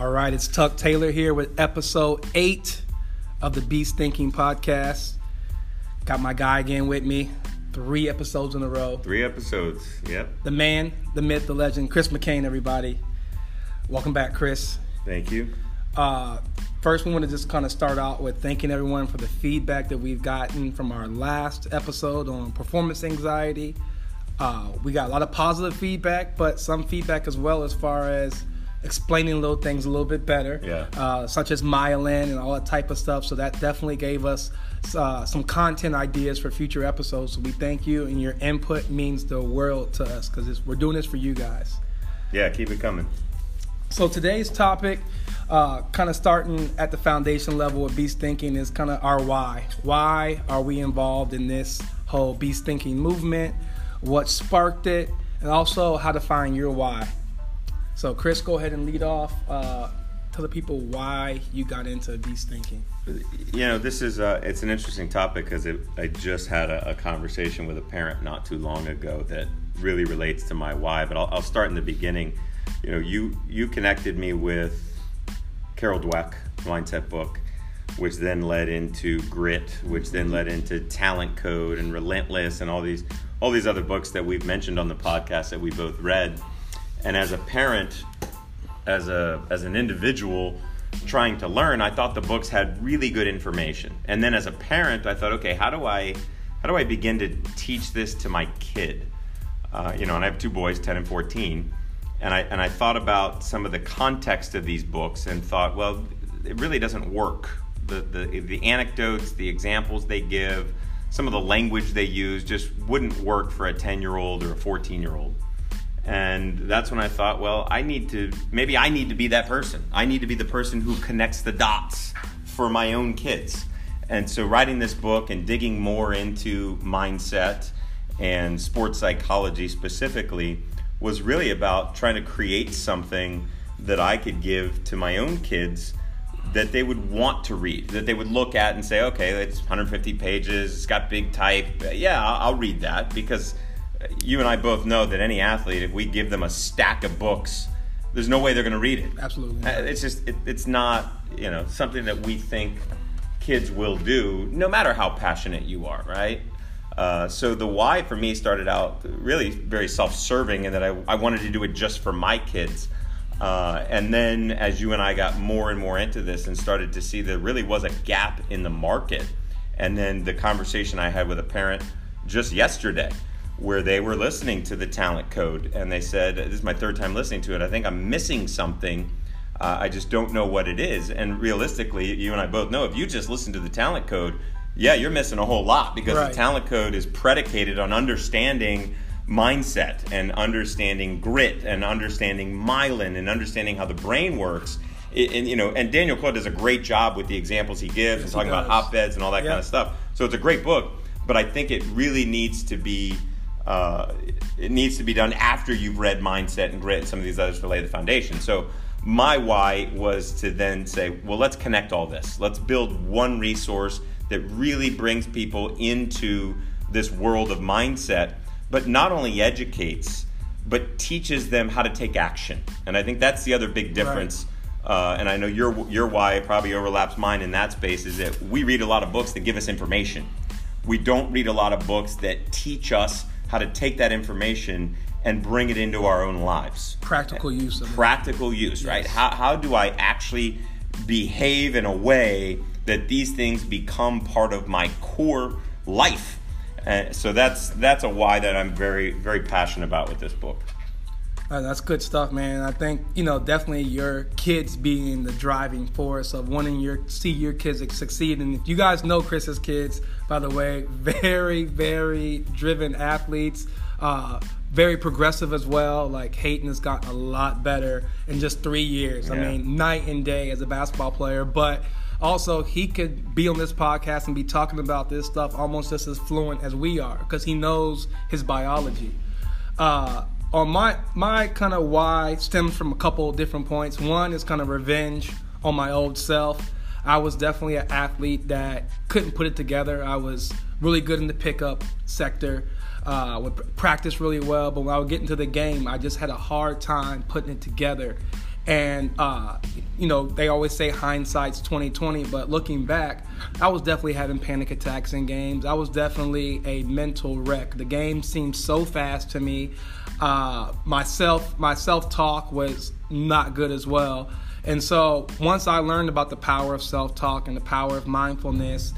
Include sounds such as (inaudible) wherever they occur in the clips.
All right, it's Tuck Taylor here with episode eight of the Beast Thinking podcast. Got my guy again with me, three episodes in a row. Three episodes. Yep. The man, the myth, the legend, Chris McCain, everybody. Welcome back, Chris. Thank you. Uh, first, we want to just kind of start out with thanking everyone for the feedback that we've gotten from our last episode on performance anxiety. Uh, we got a lot of positive feedback, but some feedback as well as far as explaining little things a little bit better, Yeah. uh, such as myelin and all that type of stuff. So that definitely gave us uh, some content ideas for future episodes. So we thank you, and your input means the world to us because we're doing this for you guys. Yeah, keep it coming. So today's topic, uh, kind of starting at the foundation level of beast thinking, is kind of our why. Why are we involved in this whole beast thinking movement? What sparked it, and also how to find your why. So, Chris, go ahead and lead off. Uh, tell the people why you got into beast thinking. You know, this is uh, it's an interesting topic because I just had a, a conversation with a parent not too long ago that really relates to my why. But I'll, I'll start in the beginning. You know, you you connected me with Carol Dweck mindset book, which then led into Grit, which then led into Talent Code and Relentless and all these all these other books that we've mentioned on the podcast that we both read. And as a parent, as a as an individual trying to learn, I thought the books had really good information. And then as a parent, I thought, okay, how do I how do I begin to teach this to my kid? Uh, you know, and I have two boys, ten and fourteen, and I and I thought about some of the context of these books and thought, well, it really doesn't work. The the the anecdotes, the examples they give, some of the language they use just wouldn't work for a ten year old or a fourteen year old. And that's when I thought, well, I need to, maybe I need to be that person. I need to be the person who connects the dots for my own kids. And so, writing this book and digging more into mindset and sports psychology specifically was really about trying to create something that I could give to my own kids that they would want to read, that they would look at and say, okay, it's 150 pages, it's got big type. Yeah, I'll read that because you and I both know that any athlete, if we give them a stack of books, there's no way they're going to read it. Absolutely. Uh, It's just, it, it's not, you know, something that we think kids will do, no matter how passionate you are, right? Uh, so the why for me started out really very self-serving, in that I, I wanted to do it just for my kids. Uh, and then as you and I got more and more into this and started to see there really was a gap in the market, and then the conversation I had with a parent just yesterday where they were listening to the talent code and they said, This is my third time listening to it. I think I'm missing something. Uh, I just don't know what it is. And realistically, you and I both know if you just listen to the talent code, yeah, you're missing a whole lot because Right. the talent code is predicated on understanding mindset and understanding grit and understanding myelin and understanding how the brain works. I- And, you know, and Daniel Coyle does a great job with the examples he gives and talking about hotbeds and all that Yeah. kind of stuff. So it's a great book, but I think it really needs to be uh, it needs to be done after you've read Mindset and Grit and some of these others to lay the foundation. So my why was to then say, well, let's connect all this. Let's build one resource that really brings people into this world of mindset, but not only educates, but teaches them how to take action. And I think that's the other big difference. Uh, and I know your your why probably overlaps mine in that space is that we read a lot of books that give us information. We don't read a lot of books that teach us how to take that information and bring it into our own lives. Practical use of it. Practical use, right? Yes. How, how do I actually behave in a way that these things become part of my core life? Uh, so that's that's a why that I'm very very passionate about with this book. Uh, that's good stuff, man. I think you know definitely your kids being the driving force of wanting your see your kids succeed. And if you guys know Chris's kids, by the way, (laughs) very very driven athletes, uh, very progressive as well. Like Hayden has gotten a lot better in just three years. I mean, night and day as a basketball player, but. Also, he could be on this podcast and be talking about this stuff almost just as fluent as we are because he knows his biology uh, on my my kind of why stems from a couple different points. One is kind of revenge on my old self. I was definitely an athlete that couldn't put it together. I was really good in the pickup sector, uh, would pr- practice really well, but when I would get into the game, I just had a hard time putting it together. And uh, you know, they always say hindsight's 2020, but looking back, I was definitely having panic attacks in games. I was definitely a mental wreck. The game seemed so fast to me. Uh, myself, my self talk was not good as well. And so once I learned about the power of self talk and the power of mindfulness,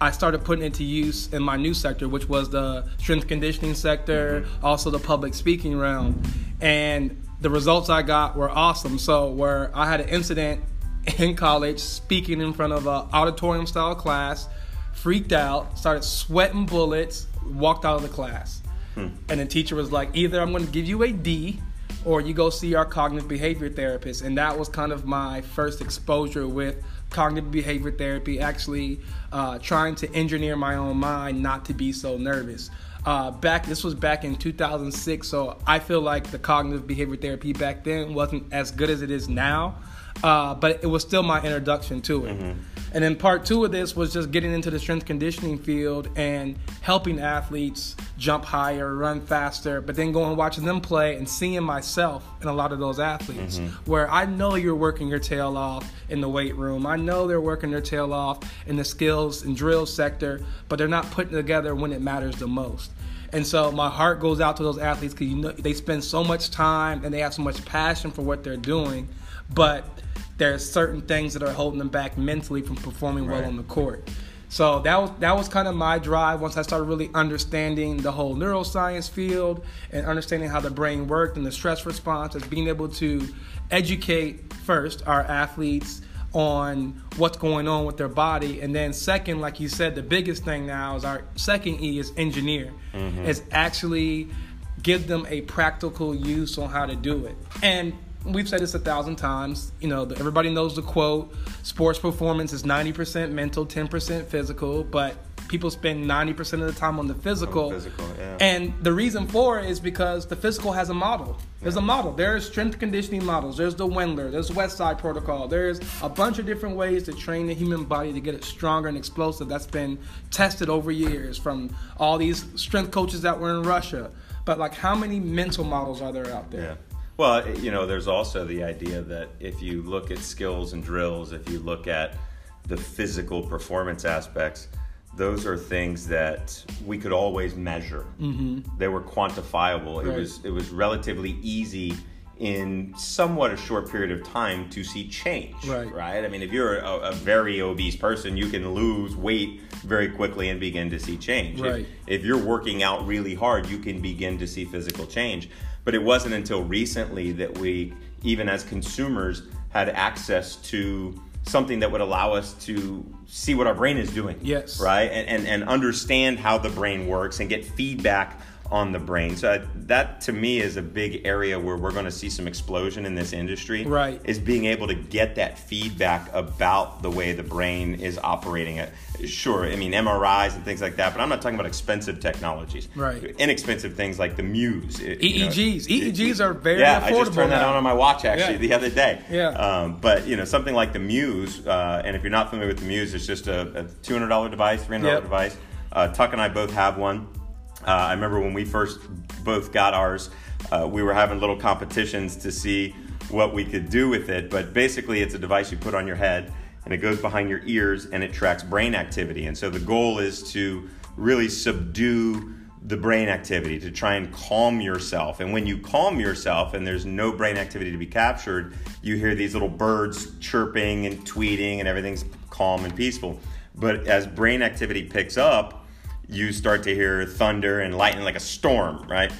I started putting it to use in my new sector, which was the strength conditioning sector, mm-hmm. also the public speaking realm. And the results I got were awesome. So, where I had an incident (laughs) in college speaking in front of an auditorium style class, freaked out, started sweating bullets, walked out of the class. Hmm. And the teacher was like, either I'm going to give you a D or you go see our cognitive behavior therapist. And that was kind of my first exposure with cognitive behavior therapy, actually uh, trying to engineer my own mind not to be so nervous. Uh, back this was back in 2006, so I feel like the cognitive behavior therapy back then wasn't as good as it is now, uh, but it was still my introduction to it. Mm-hmm. And then part two of this was just getting into the strength conditioning field and helping athletes jump higher, run faster, but then going and watching them play and seeing myself in a lot of those athletes mm-hmm. where I know you're working your tail off in the weight room. I know they're working their tail off in the skills and drill sector, but they're not putting together when it matters the most. And so my heart goes out to those athletes because you know they spend so much time and they have so much passion for what they're doing, but there's certain things that are holding them back mentally from performing right. well on the court. So that was that was kind of my drive once I started really understanding the whole neuroscience field and understanding how the brain worked and the stress response as being able to educate first our athletes on what's going on with their body and then second like you said the biggest thing now is our second E is engineer mm-hmm. is actually give them a practical use on how to do it and we've said this a thousand times. You know, everybody knows the quote: "Sports performance is ninety percent mental, ten percent physical." But people spend ninety percent of the time on the physical. physical yeah. And the reason for it is because the physical has a model. There's yeah. a model. There's strength conditioning models. There's the Wendler. There's West Side Protocol. There's a bunch of different ways to train the human body to get it stronger and explosive. That's been tested over years from all these strength coaches that were in Russia. But like, how many mental models are there out there? Yeah. Well, you know, there's also the idea that if you look at skills and drills, if you look at the physical performance aspects, those are things that we could always measure. Mm-hmm. They were quantifiable. Right. It was it was relatively easy in somewhat a short period of time to see change. Right. Right. I mean, if you're a, a very obese person, you can lose weight very quickly and begin to see change. Right. If, if you're working out really hard, you can begin to see physical change. But it wasn't until recently that we, even as consumers, had access to something that would allow us to see what our brain is doing. Yes. Right? And, and, and understand how the brain works and get feedback on the brain. So that to me is a big area where we're going to see some explosion in this industry. Right. Is being able to get that feedback about the way the brain is operating. It sure, I mean MRIs and things like that, but I'm not talking about expensive technologies. Right. Inexpensive things like the Muse. EEGs. You know, EEGs are very yeah, affordable. I just turned that on on my watch actually yeah. the other day. Yeah. Um, but you know something like the Muse, uh, and if you're not familiar with the Muse, it's just a, a $200 device, $300 yep. device. Uh, Tuck and I both have one. Uh, I remember when we first both got ours, uh, we were having little competitions to see what we could do with it. But basically, it's a device you put on your head and it goes behind your ears and it tracks brain activity. And so the goal is to really subdue the brain activity to try and calm yourself. And when you calm yourself and there's no brain activity to be captured, you hear these little birds chirping and tweeting and everything's calm and peaceful. But as brain activity picks up, you start to hear thunder and lightning like a storm, right?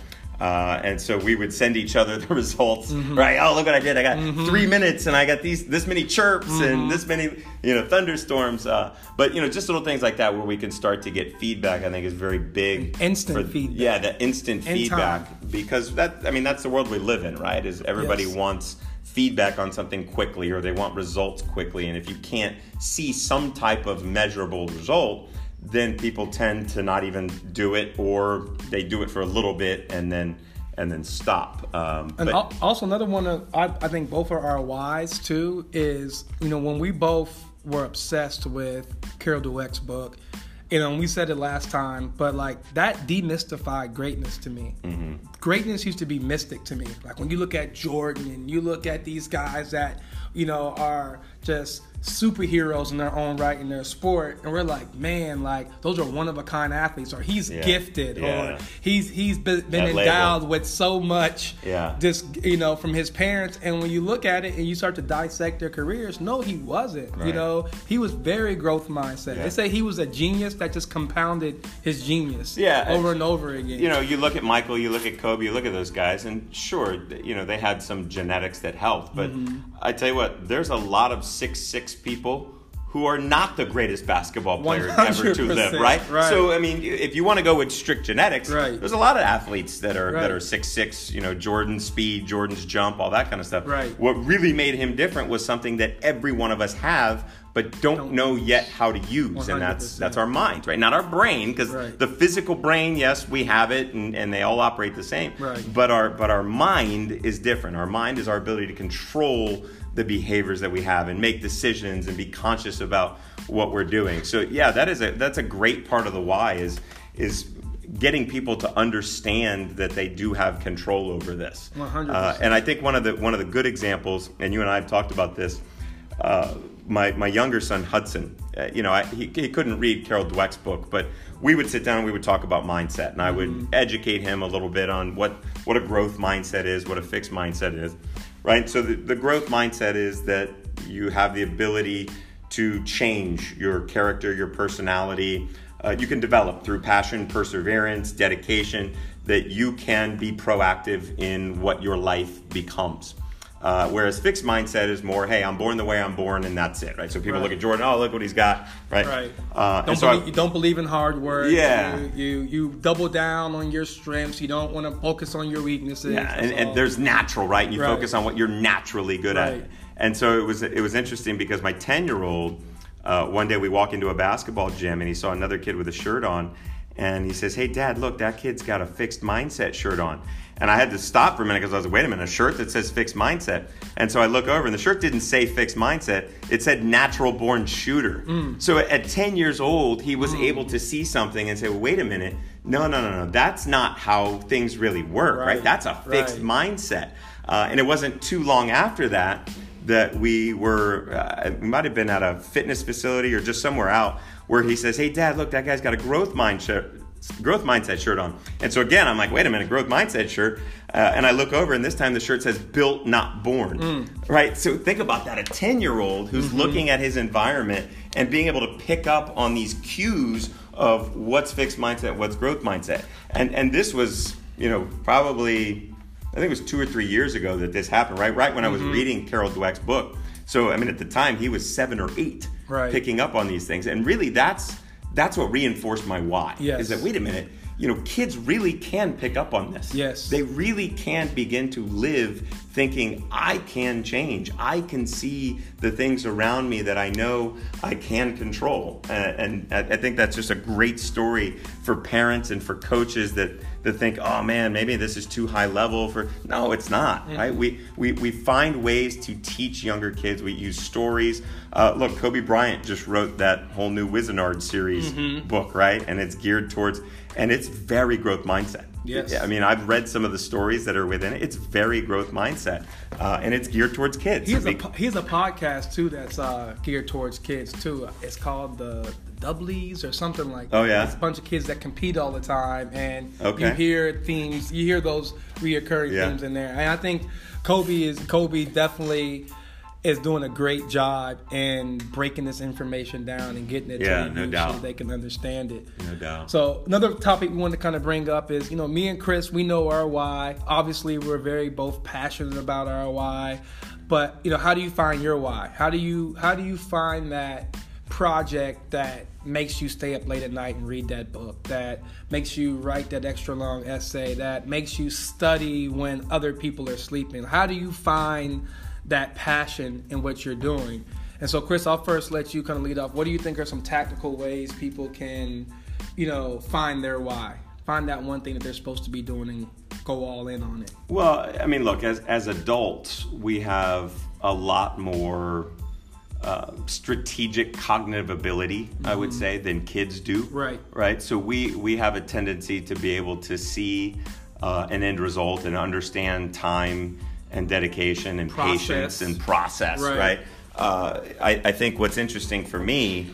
Uh, and so we would send each other (laughs) the results, mm-hmm. right? Oh, look what I did! I got mm-hmm. three minutes, and I got these this many chirps mm-hmm. and this many you know thunderstorms. Uh, but you know, just little things like that where we can start to get feedback. I think is very big. Instant for, feedback. Yeah, the instant in feedback time. because that I mean that's the world we live in, right? Is everybody yes. wants feedback on something quickly or they want results quickly, and if you can't see some type of measurable result then people tend to not even do it or they do it for a little bit and then and then stop. Um, and but, also another one of I, I think both of our whys too is you know when we both were obsessed with Carol Dweck's book you know, we said it last time, but like that demystified greatness to me. Mm-hmm. Greatness used to be mystic to me. Like when you look at Jordan and you look at these guys that, you know, are just superheroes in their own right in their sport and we're like man like those are one of a kind athletes or he's yeah. gifted yeah. or he's he's been, been endowed with so much yeah just you know from his parents and when you look at it and you start to dissect their careers no he wasn't right. you know he was very growth mindset yeah. they say he was a genius that just compounded his genius yeah over and over again you know you look at michael you look at kobe you look at those guys and sure you know they had some genetics that helped but mm-hmm. i tell you what there's a lot of six six people who are not the greatest basketball players ever to live, (laughs) right? right? So I mean, if you want to go with strict genetics, right. there's a lot of athletes that are right. that are six six, you know, Jordan's speed, Jordan's jump, all that kind of stuff. Right. What really made him different was something that every one of us have, but don't, don't know yet how to use, 100%. and that's that's our mind, right? Not our brain, because right. the physical brain, yes, we have it, and, and they all operate the same. Right. But our but our mind is different. Our mind is our ability to control the behaviors that we have and make decisions and be conscious about what we're doing. So yeah, that is a that's a great part of the why is is getting people to understand that they do have control over this. Uh, and I think one of the one of the good examples, and you and I have talked about this. Uh, my my younger son Hudson, uh, you know, I, he, he couldn't read Carol Dweck's book, but we would sit down and we would talk about mindset, and I would mm-hmm. educate him a little bit on what what a growth mindset is, what a fixed mindset is right? So the, the growth mindset is that you have the ability to change your character, your personality. Uh, you can develop through passion, perseverance, dedication, that you can be proactive in what your life becomes. Uh, whereas fixed mindset is more, hey, I'm born the way I'm born, and that's it, right? So people right. look at Jordan, oh, look what he's got, right? Right. Uh, don't so believe, you don't believe in hard work. Yeah. You, you, you double down on your strengths. You don't want to focus on your weaknesses. Yeah, and, and, there's natural, right? And you right. focus on what you're naturally good right. at. And so it was it was interesting because my ten year old, uh, one day we walk into a basketball gym and he saw another kid with a shirt on, and he says, "Hey, Dad, look, that kid's got a fixed mindset shirt on." And I had to stop for a minute because I was like, wait a minute, a shirt that says fixed mindset. And so I look over and the shirt didn't say fixed mindset, it said natural born shooter. Mm. So at 10 years old, he was mm. able to see something and say, well, wait a minute, no, no, no, no, that's not how things really work, right? right? That's a fixed right. mindset. Uh, and it wasn't too long after that that we were, uh, we might have been at a fitness facility or just somewhere out where he says, hey, dad, look, that guy's got a growth mindset growth mindset shirt on. And so again, I'm like, wait a minute, growth mindset shirt. Uh, and I look over, and this time the shirt says "built, not born." Mm. Right. So think about that: a ten year old who's mm-hmm. looking at his environment and being able to pick up on these cues of what's fixed mindset, what's growth mindset. And and this was, you know, probably I think it was two or three years ago that this happened. Right. Right when I was mm-hmm. reading Carol Dweck's book. So I mean, at the time he was seven or eight, right. picking up on these things, and really that's that's what reinforced my why. Yes. Is that wait a minute, you know, kids really can pick up on this. Yes. They really can begin to live thinking, I can change. I can see the things around me that I know I can control. Uh, and I think that's just a great story for parents and for coaches that, that think, oh man, maybe this is too high level for. No, it's not, right? We, we, we find ways to teach younger kids. We use stories. Uh, look, Kobe Bryant just wrote that whole new Wizenard series mm-hmm. book, right? And it's geared towards, and it's very growth mindset. Yes. I mean, I've read some of the stories that are within it. It's very growth mindset, uh, and it's geared towards kids. He has, a, he has a podcast too that's uh, geared towards kids too. It's called the, the or something like. That. Oh yeah. It's a bunch of kids that compete all the time, and okay. you hear themes. You hear those reoccurring yeah. themes in there, and I think Kobe is Kobe definitely is doing a great job in breaking this information down and getting it yeah, to no doubt. so they can understand it. No doubt. So another topic we want to kind of bring up is, you know, me and Chris, we know our why. Obviously, we're very both passionate about our why, but you know, how do you find your why? How do you how do you find that project that makes you stay up late at night and read that book, that makes you write that extra long essay, that makes you study when other people are sleeping? How do you find that passion in what you're doing. And so, Chris, I'll first let you kind of lead off. What do you think are some tactical ways people can, you know, find their why, find that one thing that they're supposed to be doing, and go all in on it? Well, I mean, look, as as adults, we have a lot more uh, strategic cognitive ability, mm-hmm. I would mm-hmm. say, than kids do. Right. Right. So we we have a tendency to be able to see uh, an end result and understand time and dedication and process. patience and process. Right. right? Uh, I, I think what's interesting for me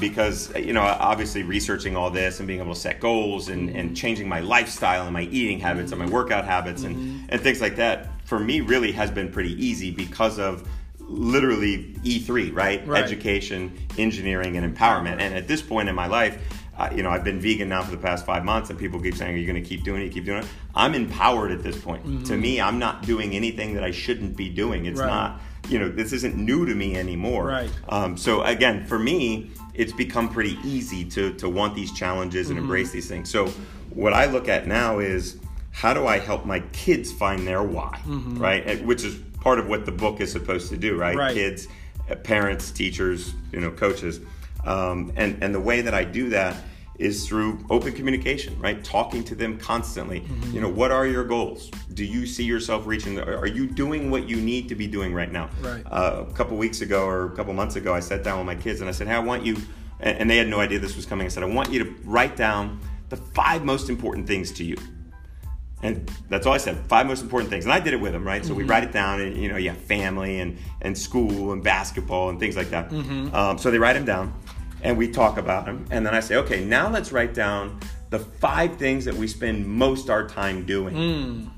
because you know obviously researching all this and being able to set goals and, and changing my lifestyle and my eating habits and my workout habits and, mm-hmm. and things like that for me really has been pretty easy because of literally E3, right? right? Education, engineering, and empowerment. And at this point in my life, uh, you know, I've been vegan now for the past five months, and people keep saying, "Are you going to keep doing it? You Keep doing it." I'm empowered at this point. Mm-hmm. To me, I'm not doing anything that I shouldn't be doing. It's right. not, you know, this isn't new to me anymore. Right. Um, so again, for me, it's become pretty easy to to want these challenges and mm-hmm. embrace these things. So what I look at now is how do I help my kids find their why, mm-hmm. right? Which is part of what the book is supposed to do, right? right. Kids, uh, parents, teachers, you know, coaches, um, and and the way that I do that is through open communication, right? Talking to them constantly. Mm-hmm. You know, what are your goals? Do you see yourself reaching? The, are you doing what you need to be doing right now? Right. Uh, a couple weeks ago or a couple months ago, I sat down with my kids and I said, "Hey, I want you," and they had no idea this was coming. I said, "I want you to write down the five most important things to you." And that's all I said. Five most important things. And I did it with them, right? So mm-hmm. we write it down, and you know, yeah, family and and school and basketball and things like that. Mm-hmm. Um, so they write them down, and we talk about them. And then I say, okay, now let's write down the five things that we spend most our time doing. Mm.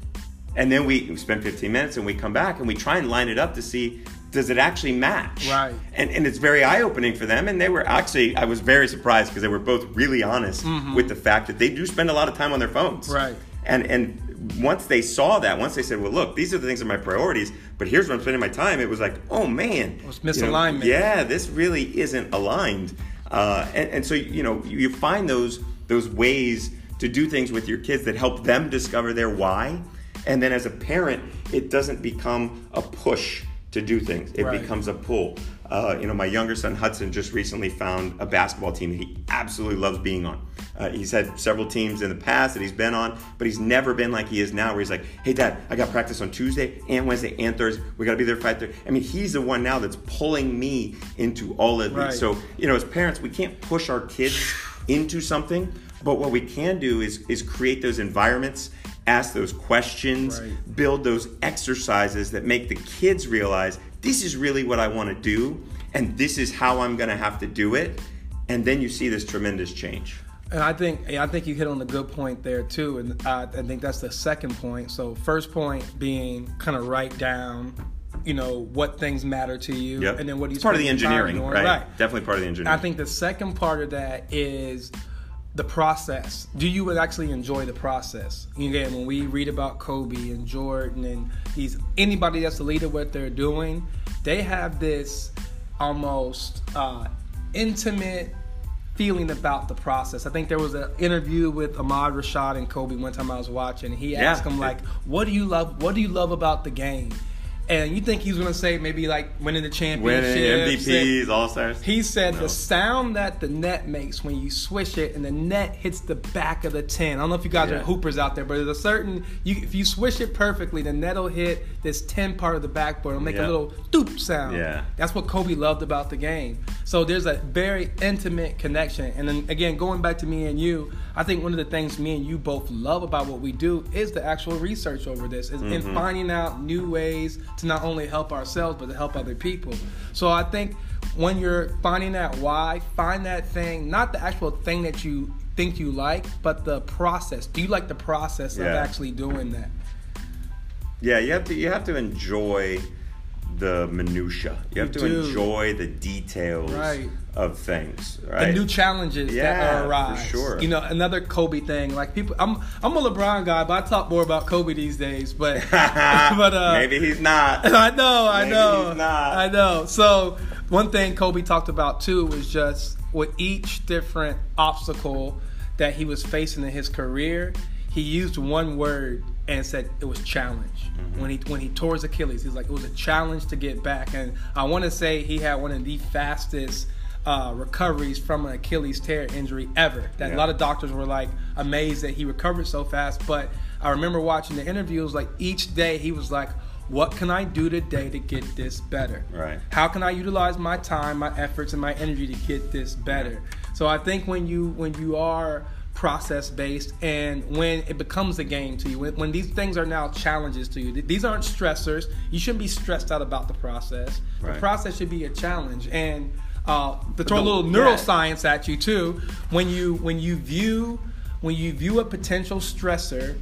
And then we spend 15 minutes, and we come back and we try and line it up to see does it actually match? Right. And, and it's very eye opening for them. And they were actually, I was very surprised because they were both really honest mm-hmm. with the fact that they do spend a lot of time on their phones. Right. And and once they saw that, once they said, "Well, look, these are the things that are my priorities," but here's where I'm spending my time. It was like, "Oh man, it was misalignment." You know, yeah, this really isn't aligned. Uh, and, and so you know, you find those those ways to do things with your kids that help them discover their why. And then as a parent, it doesn't become a push to do things. It right. becomes a pull. Uh, you know, my younger son Hudson just recently found a basketball team that he absolutely loves being on. Uh, he's had several teams in the past that he's been on, but he's never been like he is now, where he's like, "Hey, Dad, I got practice on Tuesday and Wednesday and Thursday. We got to be there five thirty. I mean, he's the one now that's pulling me into all of right. So, you know, as parents, we can't push our kids into something, but what we can do is is create those environments ask those questions, right. build those exercises that make the kids realize this is really what I want to do and this is how I'm going to have to do it. And then you see this tremendous change. And I think I think you hit on a good point there too, and I, I think that's the second point. So first point being kind of write down, you know, what things matter to you, yep. and then what do you. It's part of the engineering, right? right? Definitely part of the engineering. I think the second part of that is the process. Do you actually enjoy the process? Again, when we read about Kobe and Jordan and these anybody that's a leader, what they're doing, they have this almost uh, intimate feeling about the process. I think there was an interview with Ahmad Rashad and Kobe one time I was watching. He asked yeah. him like, "What do you love? What do you love about the game?" And you think he's going to say maybe like winning the championship, winning MVPs, All Stars. He said no. the sound that the net makes when you swish it and the net hits the back of the tin. I don't know if you guys yeah. are hoopers out there, but there's a certain you, if you swish it perfectly, the net will hit this tin part of the backboard. It'll make a little doop sound. Yeah, that's what Kobe loved about the game. So there's a very intimate connection. And then again, going back to me and you, I think one of the things me and you both love about what we do is the actual research over this, is mm-hmm. in finding out new ways to not only help ourselves but to help other people. So I think when you're finding that why, find that thing, not the actual thing that you think you like, but the process. Do you like the process yeah. of actually doing that? Yeah, you have to you have to enjoy the minutia. You have you to do. enjoy the details right. of things. Right? The new challenges yeah, that arise. Sure. You know, another Kobe thing. Like people, I'm I'm a LeBron guy, but I talk more about Kobe these days. But (laughs) but uh, maybe he's not. (laughs) I know, I maybe know, he's not. I know. So one thing Kobe talked about too was just with each different obstacle that he was facing in his career, he used one word and said it was challenge. Mm-hmm. When he when he tore his Achilles, he's like it was a challenge to get back. And I want to say he had one of the fastest uh, recoveries from an Achilles tear injury ever. That yeah. a lot of doctors were like amazed that he recovered so fast. But I remember watching the interviews, like each day he was like, what can I do today to get this better? Right. How can I utilize my time, my efforts, and my energy to get this better? So I think when you when you are process based and when it becomes a game to you when, when, these things are now challenges to you these aren't stressors you shouldn't be stressed out about the process right. the process should be a challenge and uh, to throw a little neuroscience yeah. at you too when you when you view when you view a potential stressor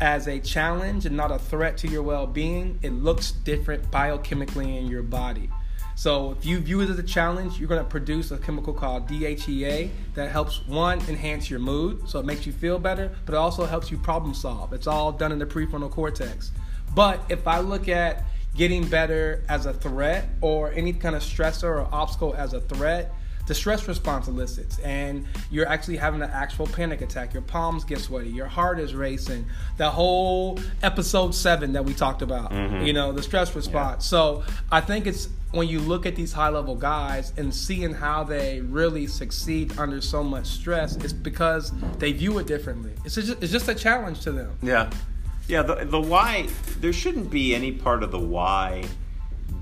as a challenge and not a threat to your well-being it looks different biochemically in your body so if you view it as a challenge, you're going to produce a chemical called DHEA that helps one enhance your mood, so it makes you feel better, but it also helps you problem solve. It's all done in the prefrontal cortex. But if I look at getting better as a threat or any kind of stressor or obstacle as a threat, the stress response elicits and you're actually having an actual panic attack. Your palms get sweaty your heart is racing the whole episode 7 that we talked about mm-hmm. you know the stress response. Yeah. so i think it's when you look at these high level guys and seeing how they really succeed under so much stress it's because they view it differently. It's just, it's just a challenge to them. Yeah. Yeah the, the why there shouldn't be any part of the why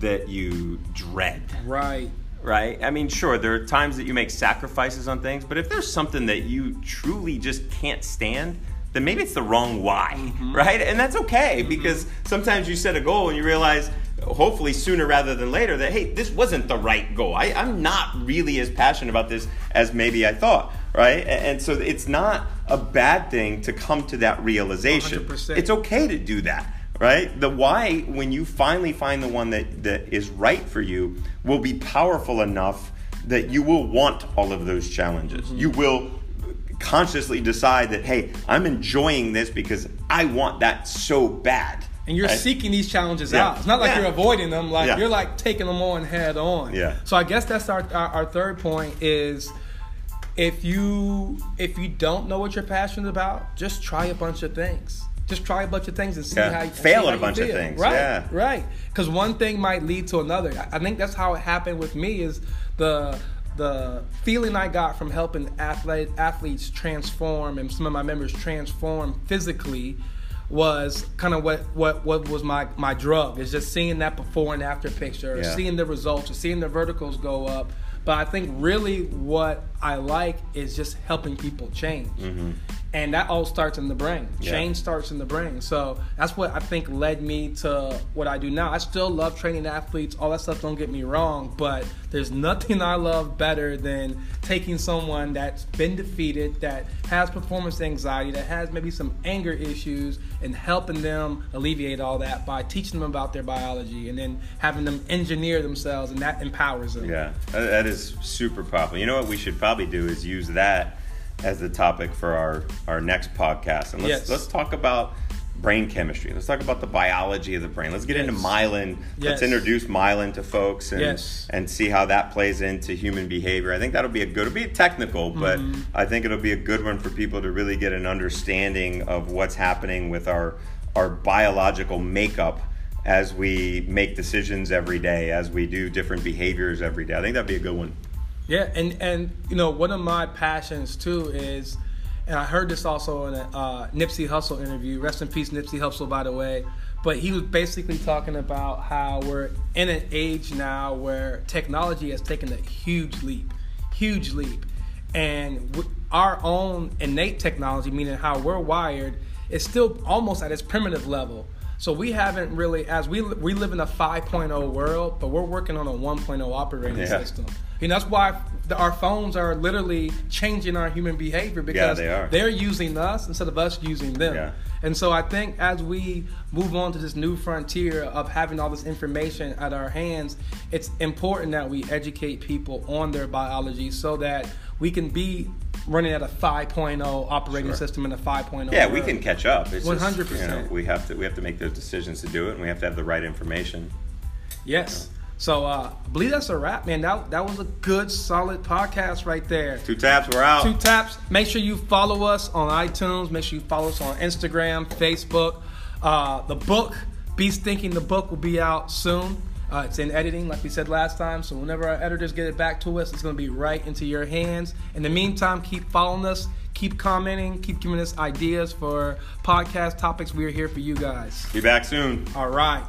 that you dread. Right right? I mean, sure, there are times that you make sacrifices on things, but if there's something that you truly just can't stand, then maybe it's the wrong why, mm-hmm. right? And that's okay mm-hmm. because sometimes you set a goal and you realize, hopefully sooner rather than later, that hey, this wasn't the right goal. I, I'm not really as passionate about this as maybe I thought, right? And so it's not a bad thing to come to that realization. 100%. It's okay to do that right? The why, when you finally find the one that, that is right for you, will be powerful enough that you will want all of those challenges. Mm-hmm. You will consciously decide that, hey, I'm enjoying this because I want that so bad. And you're right? seeking these challenges yeah. out. It's not like yeah. you're avoiding them. Like yeah. you're like taking them on head on. Yeah. So I guess that's our, our, our third point is if you if you don't know what you're passionate about, just try a bunch of things just try a bunch of things and see yeah. how you fail at a bunch of things. Right, yeah. right. Because one thing might lead to another. I think that's how it happened with me. Is the the feeling I got from helping athlete, athletes transform and some of my members transform physically was kind of what, what, what was my, my drug is just seeing that before and after picture, yeah. seeing the results, or seeing the verticals go up. But I think really what I like is just helping people change. Mm-hmm and that all starts in the brain. Yeah. Change starts in the brain. So that's what I think led me to what I do now. I still love training athletes, all that stuff, don't get me wrong, but there's nothing I love better than taking someone that's been defeated, that has performance anxiety, that has maybe some anger issues, and helping them alleviate all that by teaching them about their biology and then having them engineer themselves, and that empowers them. Yeah, that is super powerful. You know what we should probably do is use that as the topic for our, our next podcast. And let's yes. let's talk about brain chemistry. Let's talk about the biology of the brain. Let's get yes. into myelin. Yes. Let's introduce myelin to folks and yes. and see how that plays into human behavior. I think that'll be a good. It'll be technical, but mm-hmm. I think it'll be a good one for people to really get an understanding of what's happening with our our biological makeup as we make decisions every day, as we do different behaviors every day. I think that'd be a good one. Yeah, and and you know one of my passions too is, and I heard this also in a uh, Nipsey Hussle interview. Rest in peace, Nipsey Hussle, by the way. But he was basically talking about how we're in an age now where technology has taken a huge leap, huge leap, and our own innate technology, meaning how we're wired, is still almost at its primitive level. So we haven't really, as we we live in a 5.0 world, but we're working on a 1.0 operating yeah. system. And that's why the, our phones are literally changing our human behavior because yeah, they are. using us instead of us using them. Yeah. And so I think as we move on to this new frontier of having all this information at our hands, it's important that we educate people on their biology so that we can be running at a 5.0 operating sure. system and a 5.0 yeah world. we can catch up it's 100% just, you know, we have to we have to make those decisions to do it and we have to have the right information yes so uh, I believe that's a wrap, man. That, that was a good, solid podcast right there. Two taps, we're out. Two taps. Make sure you follow us on iTunes. Make sure you follow us on Instagram, Facebook. Uh, the book, Beast Thinking, the book will be out soon. Uh, it's in editing, like we said last time. So whenever our editors get it back to us, it's going to be right into your hands. In the meantime, keep following us, keep commenting, keep giving us ideas for podcast topics. We are here for you guys. Be back soon. All right.